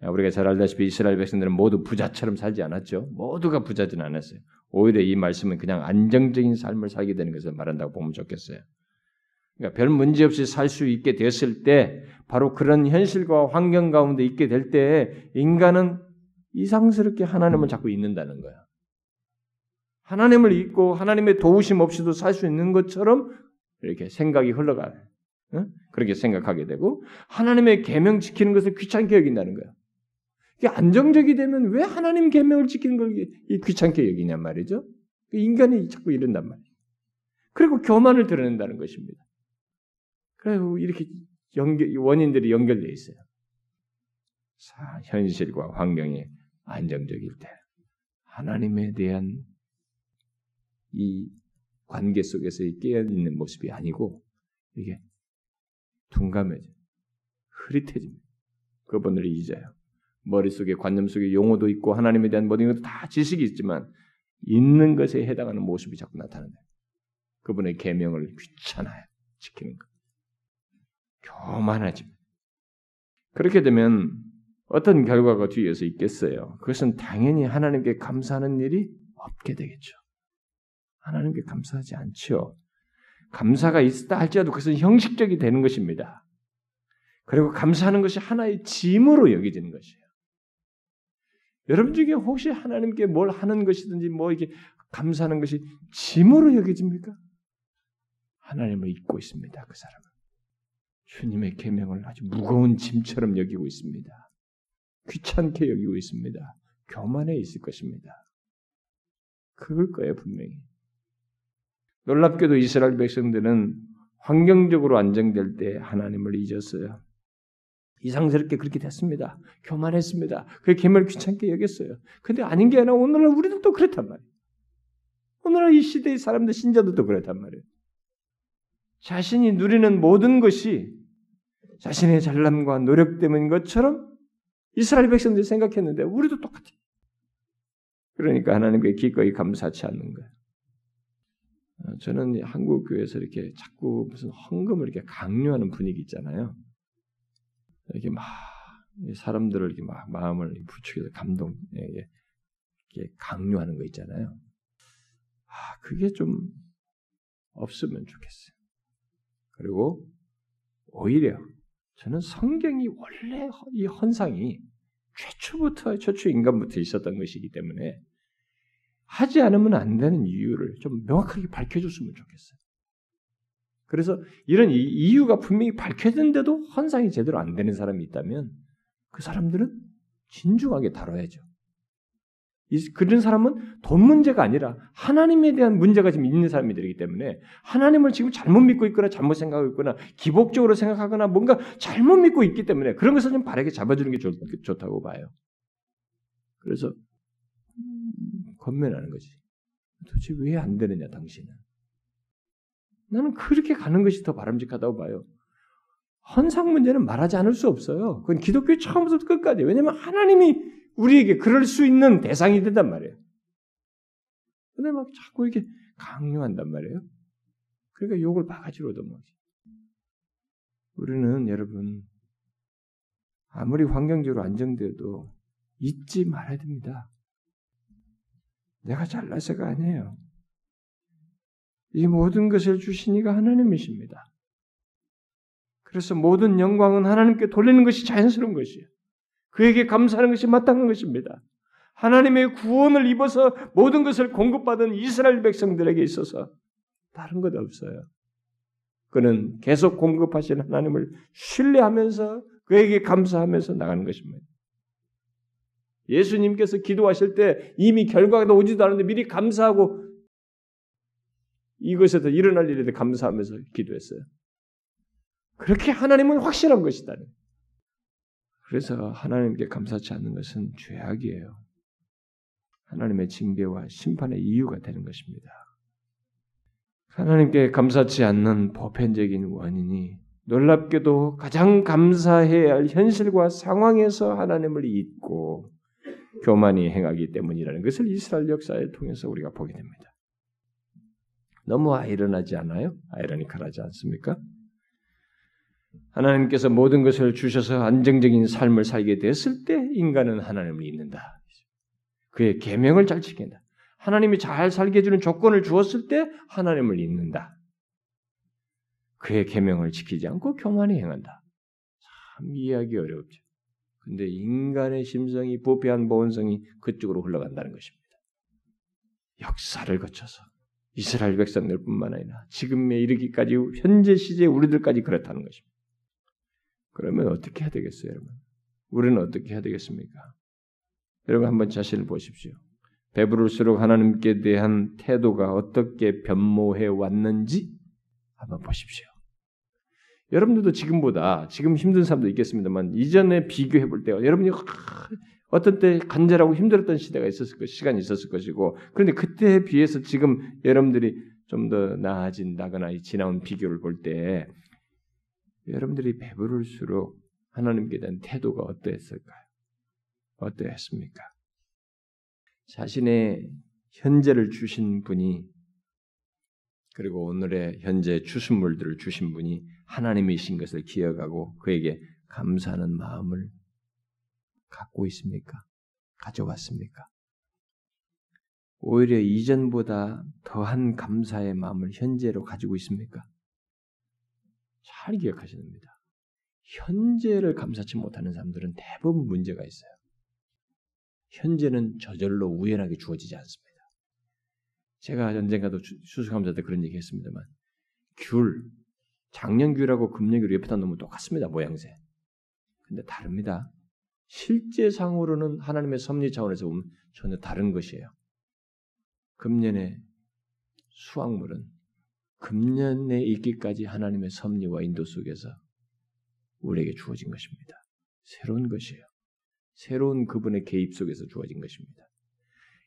우리가 잘 알다시피 이스라엘 백성들은 모두 부자처럼 살지 않았죠. 모두가 부자지는 않았어요. 오히려 이 말씀은 그냥 안정적인 삶을 살게 되는 것을 말한다고 보면 좋겠어요. 그러니까 별 문제 없이 살 수 있게 됐을 때 바로 그런 현실과 환경 가운데 있게 될때 인간은 이상스럽게 하나님을 자꾸 잊는다는 거야. 하나님을 잊고 하나님의 도우심 없이도 살 수 있는 것처럼 이렇게 생각이 흘러가요. 그렇게 생각하게 되고 하나님의 계명 지키는 것을 귀찮게 여긴다는 거야. 이게 안정적이 되면 왜 하나님 계명을 지키는 걸 귀찮게 여기냔 말이죠. 인간이 자꾸 이런단 말이에요. 그리고 교만을 드러낸다는 것입니다. 그리고 이렇게 연결, 원인들이 연결되어 있어요. 사, 현실과 환경이 안정적일 때 하나님에 대한 이 관계 속에서 깨어 있는 모습이 아니고 이게 둔감해져, 흐릿해집니다. 그분을 잊어요. 머릿속에 관념 속에 용어도 있고 하나님에 대한 모든 것도 다 지식이 있지만 있는 것에 해당하는 모습이 자꾸 나타나는 그분의 계명을 귀찮아요. 지키는 것. 교만하지. 그렇게 되면 어떤 결과가 뒤에서 있겠어요? 그것은 당연히 하나님께 감사하는 일이 없게 되겠죠. 하나님께 감사하지 않죠. 감사가 있다 할지라도 그것은 형식적이 되는 것입니다. 그리고 감사하는 것이 하나의 짐으로 여겨지는 것이에요. 여러분 중에 혹시 하나님께 뭘 하는 것이든지 뭐 이게 감사하는 것이 짐으로 여겨집니까? 하나님을 잊고 있습니다. 그 사람은 주님의 계명을 아주 무거운 짐처럼 여기고 있습니다. 귀찮게 여기고 있습니다. 교만해 있을 것입니다. 그걸 거예요 분명히. 놀랍게도 이스라엘 백성들은 환경적으로 안정될 때 하나님을 잊었어요. 이상스럽게 그렇게 됐습니다. 교만했습니다. 그 계명을 귀찮게 여겼어요. 근데 아닌 게 아니라 오늘날 우리도 또 그렇단 말이에요. 오늘날 이 시대의 사람들, 신자들도 그렇단 말이에요. 자신이 누리는 모든 것이 자신의 잘남과 노력 때문인 것처럼 이스라엘 백성들이 생각했는데 우리도 똑같아요. 그러니까 하나님께 기꺼이 감사치 않는 거예요. 어, 저는 한국 교회에서 이렇게 자꾸 무슨 헌금을 이렇게 강요하는 분위기 있잖아요. 이렇게 막 사람들을 이렇게 막 마음을 부추겨서 감동, 이게 강요하는 거 있잖아요. 아, 그게 좀 없으면 좋겠어요. 그리고 오히려 저는 성경이 원래 이 헌상이 최초부터 최초 인간부터 있었던 것이기 때문에 하지 않으면 안 되는 이유를 좀 명확하게 밝혀줬으면 좋겠어요. 그래서 이런 이유가 분명히 밝혀진데도 헌상이 제대로 안 되는 사람이 있다면 그 사람들은 진중하게 다뤄야죠. 그런 사람은 돈 문제가 아니라 하나님에 대한 문제가 지금 있는 사람들이기 때문에 하나님을 지금 잘못 믿고 있거나 잘못 생각하고 있거나 기복적으로 생각하거나 뭔가 잘못 믿고 있기 때문에 그런 것을 좀 바르게 잡아주는 게 좋, 좋다고 봐요. 그래서 건면하는 거지. 도대체 왜 안 되느냐 당신은? 나는 그렇게 가는 것이 더 바람직하다고 봐요. 헌상 문제는 말하지 않을 수 없어요. 그건 기독교 처음부터 끝까지. 왜냐하면 하나님이 우리에게 그럴 수 있는 대상이 된단 말이에요. 근데 막 자꾸 이렇게 강요한단 말이에요. 그러니까 욕을 바가지로 얻어먹지. 우리는 여러분 아무리 환경적으로 안정돼도 잊지 말아야 됩니다. 내가 잘나서가 아니에요. 이 모든 것을 주신 이가 하나님이십니다. 그래서 모든 영광은 하나님께 돌리는 것이 자연스러운 것이에요. 그에게 감사하는 것이 마땅한 것입니다. 하나님의 구원을 입어서 모든 것을 공급받은 이스라엘 백성들에게 있어서 다른 것 없어요. 그는 계속 공급하신 하나님을 신뢰하면서 그에게 감사하면서 나가는 것입니다. 예수님께서 기도하실 때 이미 결과가 오지도 않는데 미리 감사하고 이것에서 일어날 일에 감사하면서 기도했어요. 그렇게 하나님은 확실한 것이다. 그래서 하나님께 감사치 않는 것은 죄악이에요. 하나님의 징계와 심판의 이유가 되는 것입니다. 하나님께 감사치 않는 보편적인 원인이 놀랍게도 가장 감사해야 할 현실과 상황에서 하나님을 잊고 교만이 행하기 때문이라는 것을 이스라엘 역사에 통해서 우리가 보게 됩니다. 너무 아이러나지 않아요? 아이러니컬하지 않습니까? 하나님께서 모든 것을 주셔서 안정적인 삶을 살게 됐을 때 인간은 하나님을 잊는다. 그의 계명을 잘 지킨다. 하나님이 잘 살게 해주는 조건을 주었을 때 하나님을 잊는다. 그의 계명을 지키지 않고 교만히 행한다. 참 이해하기 어렵죠. 근데 인간의 심성이 부패한 보온성이 그쪽으로 흘러간다는 것입니다. 역사를 거쳐서 이스라엘 백성들뿐만 아니라 지금에 이르기까지 현재 시제 우리들까지 그렇다는 것입니다. 그러면 어떻게 해야 되겠어요, 여러분? 우리는 어떻게 해야 되겠습니까? 여러분 한번 자신을 보십시오. 배부를수록 하나님께 대한 태도가 어떻게 변모해 왔는지 한번 보십시오. 여러분들도 지금보다 지금 힘든 사람도 있겠습니다만 이전에 비교해 볼 때요. 여러분이 어떤 때 간절하고 힘들었던 시대가 있었을 것, 시간이 있었을 것이고 그런데 그때에 비해서 지금 여러분들이 좀 더 나아진다거나 지나온 비교를 볼 때 여러분들이 배부를수록 하나님께 대한 태도가 어떠했을까요? 어떠했습니까? 자신의 현재를 주신 분이 그리고 오늘의 현재 주순물들을 주신 분이 하나님이신 것을 기억하고 그에게 감사하는 마음을 갖고 있습니까? 가져왔습니까? 오히려 이전보다 더한 감사의 마음을 현재로 가지고 있습니까? 잘 기억하셔야 됩니다. 현재를 감사치 못하는 사람들은 대부분 문제가 있어요. 현재는 저절로 우연하게 주어지지 않습니다. 제가 언젠가도 수수감사 때 그런 얘기 했습니다만, 귤, 작년 귤하고 금년 귤 옆에다 놓으면 똑같습니다, 모양새. 근데 다릅니다. 실제상으로는 하나님의 섭리 차원에서 보면 전혀 다른 것이에요. 금년의 수확물은 금년에 있기까지 하나님의 섭리와 인도 속에서 우리에게 주어진 것입니다. 새로운 것이에요. 새로운 그분의 개입 속에서 주어진 것입니다.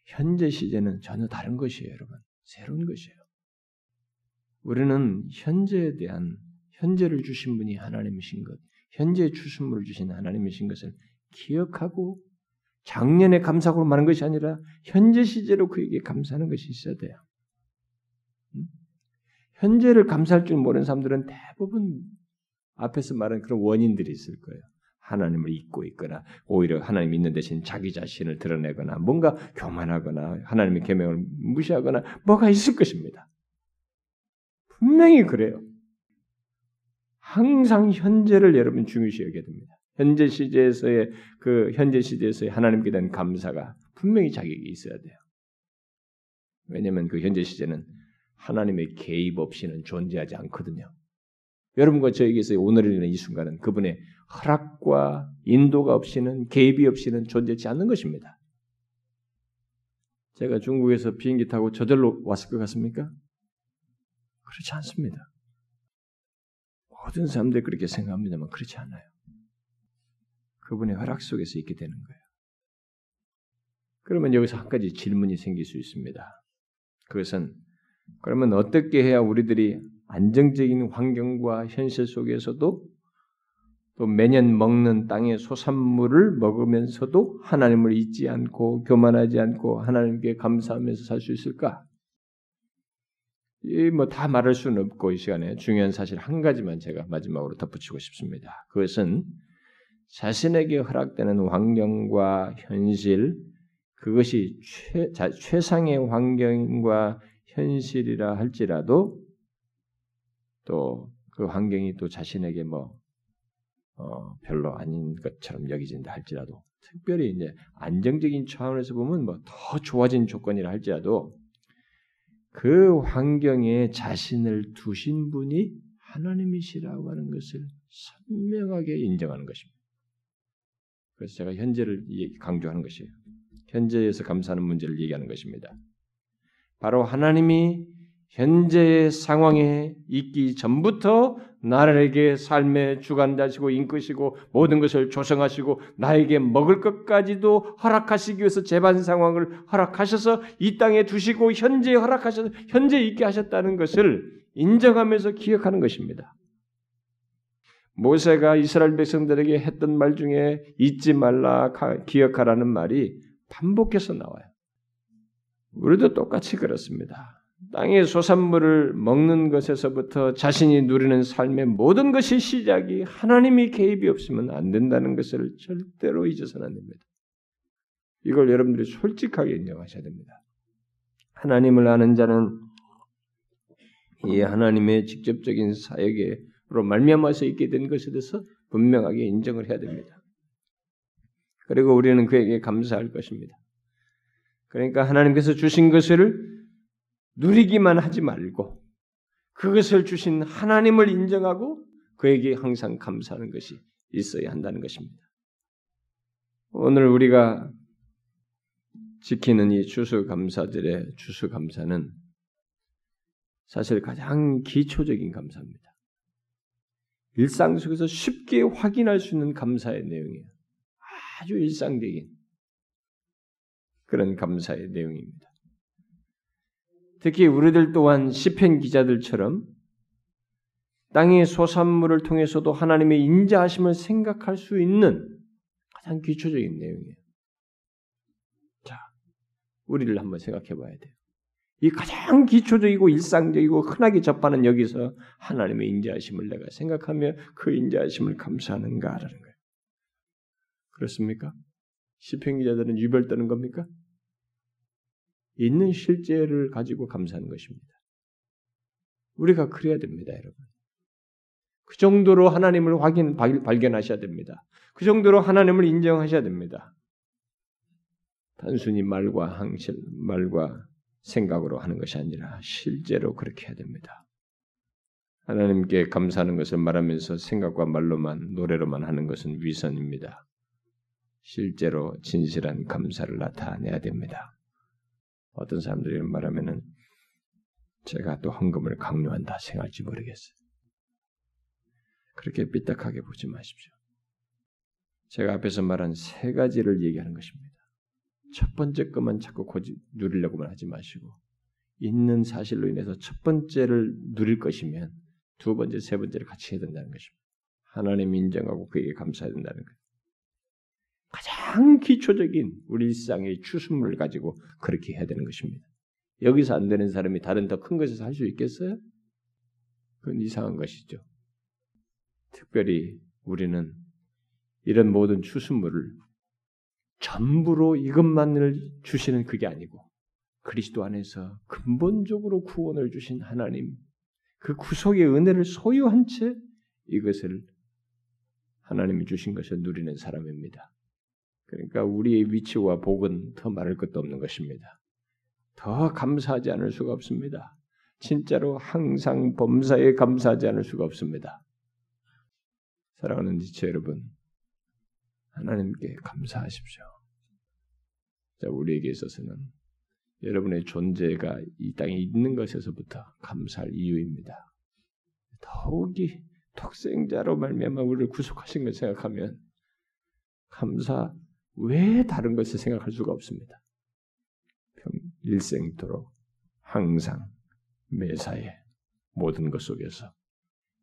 현재 시제는 전혀 다른 것이에요, 여러분. 새로운 것이에요. 우리는 현재에 대한 현재를 주신 분이 하나님이신 것, 현재 주신물을 주신 하나님이신 것을 기억하고 작년에 감사하고 많은 것이 아니라 현재 시제로 그에게 감사하는 것이 있어야 돼요. 현재를 감사할 줄 모르는 사람들은 대부분 앞에서 말한 그런 원인들이 있을 거예요. 하나님을 잊고 있거나 오히려 하나님 있는 대신 자기 자신을 드러내거나 뭔가 교만하거나 하나님의 계명을 무시하거나 뭐가 있을 것입니다. 분명히 그래요. 항상 현재를 여러분 중요시 여겨야 됩니다. 현재 시제에서의 그 현재 시제에서의 하나님께 대한 감사가 분명히 자격이 있어야 돼요. 왜냐하면 그 현재 시제는 하나님의 개입 없이는 존재하지 않거든요. 여러분과 저에게서 오늘을 있는 이 순간은 그분의 허락과 인도가 없이는 개입이 없이는 존재하지 않는 것입니다. 제가 중국에서 비행기 타고 저절로 왔을 것 같습니까? 그렇지 않습니다. 모든 사람들이 그렇게 생각합니다만 그렇지 않아요. 그분의 허락 속에서 있게 되는 거예요. 그러면 여기서 한 가지 질문이 생길 수 있습니다. 그것은 그러면 어떻게 해야 우리들이 안정적인 환경과 현실 속에서도 또 매년 먹는 땅의 소산물을 먹으면서도 하나님을 잊지 않고 교만하지 않고 하나님께 감사하면서 살 수 있을까? 이 뭐 다 말할 수는 없고 이 시간에 중요한 사실 한 가지만 제가 마지막으로 덧붙이고 싶습니다. 그것은 자신에게 허락되는 환경과 현실 그것이 최, 자, 최상의 환경과 현실이라 할지라도 또 그 환경이 또 자신에게 뭐 어, 별로 아닌 것처럼 여기진다 할지라도 특별히 이제 안정적인 차원에서 보면 뭐 더 좋아진 조건이라 할지라도 그 환경에 자신을 두신 분이 하나님이시라고 하는 것을 선명하게 인정하는 것입니다. 그래서 제가 현재를 강조하는 것이에요. 현재에서 감사하는 문제를 얘기하는 것입니다. 바로 하나님이 현재의 상황에 있기 전부터 나에게 삶의 주관자시고 인끄시고 모든 것을 조성하시고 나에게 먹을 것까지도 허락하시기 위해서 재반 상황을 허락하셔서 이 땅에 두시고 현재 허락하셔서 현재 있게 하셨다는 것을 인정하면서 기억하는 것입니다. 모세가 이스라엘 백성들에게 했던 말 중에 잊지 말라 기억하라는 말이 반복해서 나와요. 우리도 똑같이 그렇습니다. 땅의 소산물을 먹는 것에서부터 자신이 누리는 삶의 모든 것이 시작이 하나님이 개입이 없으면 안 된다는 것을 절대로 잊어서는 안 됩니다. 이걸 여러분들이 솔직하게 인정하셔야 됩니다. 하나님을 아는 자는 이 하나님의 직접적인 사역으로 말미암아서 있게 된 것에 대해서 분명하게 인정을 해야 됩니다. 그리고 우리는 그에게 감사할 것입니다. 그러니까 하나님께서 주신 것을 누리기만 하지 말고 그것을 주신 하나님을 인정하고 그에게 항상 감사하는 것이 있어야 한다는 것입니다. 오늘 우리가 지키는 이 추수감사들의 추수감사는 사실 가장 기초적인 감사입니다. 일상 속에서 쉽게 확인할 수 있는 감사의 내용이에요. 아주 일상적인 그런 감사의 내용입니다. 특히 우리들 또한 시편 기자들처럼 땅의 소산물을 통해서도 하나님의 인자하심을 생각할 수 있는 가장 기초적인 내용이에요. 자, 우리를 한번 생각해 봐야 돼요. 이 가장 기초적이고 일상적이고 흔하게 접하는 여기서 하나님의 인자하심을 내가 생각하며 그 인자하심을 감사하는가라는 거예요. 그렇습니까? 시편 기자들은 유별 떠는 겁니까? 있는 실제를 가지고 감사하는 것입니다. 우리가 그래야 됩니다, 여러분. 그 정도로 하나님을 확인 발견하셔야 됩니다. 그 정도로 하나님을 인정하셔야 됩니다. 단순히 말과 항실, 말과 생각으로 하는 것이 아니라 실제로 그렇게 해야 됩니다. 하나님께 감사하는 것을 말하면서 생각과 말로만 노래로만 하는 것은 위선입니다. 실제로 진실한 감사를 나타내야 됩니다. 어떤 사람들이 말하면은 제가 또 헌금을 강요한다 생각할지 모르겠어요. 그렇게 삐딱하게 보지 마십시오. 제가 앞에서 말한 세 가지를 얘기하는 것입니다. 첫 번째 것만 자꾸 고지 누리려고만 하지 마시고 있는 사실로 인해서 첫 번째를 누릴 것이면 두 번째, 세 번째를 같이 해야 된다는 것입니다. 하나님 인정하고 그에게 감사해야 된다는 것. 가장 기초적인 우리 일상의 추수물을 가지고 그렇게 해야 되는 것입니다. 여기서 안 되는 사람이 다른 더 큰 것에서 할 수 있겠어요? 그건 이상한 것이죠. 특별히 우리는 이런 모든 추수물을 전부로 이것만을 주시는 그게 아니고 그리스도 안에서 근본적으로 구원을 주신 하나님 그 구속의 은혜를 소유한 채 이것을 하나님이 주신 것을 누리는 사람입니다. 그러니까 우리의 위치와 복은 더 말할 것도 없는 것입니다. 더 감사하지 않을 수가 없습니다. 진짜로 항상 범사에 감사하지 않을 수가 없습니다. 사랑하는 지체 여러분, 하나님께 감사하십시오. 자, 우리에게 있어서는 여러분의 존재가 이 땅에 있는 것에서부터 감사할 이유입니다. 더욱이 독생자로 말미암아 우리를 구속하신 걸 생각하면 감사 왜 다른 것을 생각할 수가 없습니다. 일생토록 항상 매사에 모든 것 속에서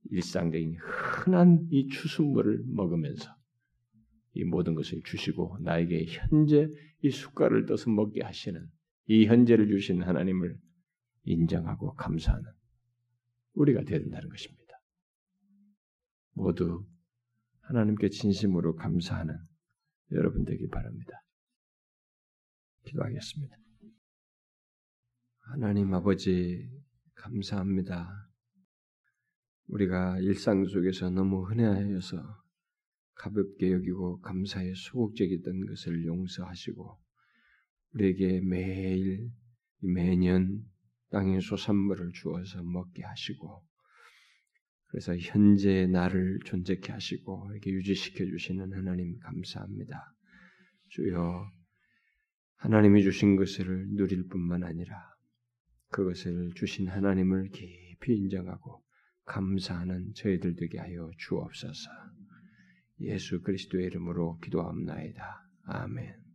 일상적인 흔한 이 추수물을 먹으면서 이 모든 것을 주시고 나에게 현재 이 숟갈을 떠서 먹게 하시는 이 현재를 주신 하나님을 인정하고 감사하는 우리가 되야 된다는 것입니다. 모두 하나님께 진심으로 감사하는 여러분 되기 바랍니다. 기도하겠습니다. 하나님 아버지 감사합니다. 우리가 일상 속에서 너무 흔해하여서 가볍게 여기고 감사에 소극적이던 것을 용서하시고 우리에게 매일 매년 땅의 소산물을 주어서 먹게 하시고 그래서 현재 나를 존재케 하시고 이렇게 유지시켜 주시는 하나님 감사합니다. 주여 하나님이 주신 것을 누릴 뿐만 아니라 그것을 주신 하나님을 깊이 인정하고 감사하는 저희들 되게 하여 주옵소서. 예수 그리스도의 이름으로 기도합나이다. 아멘.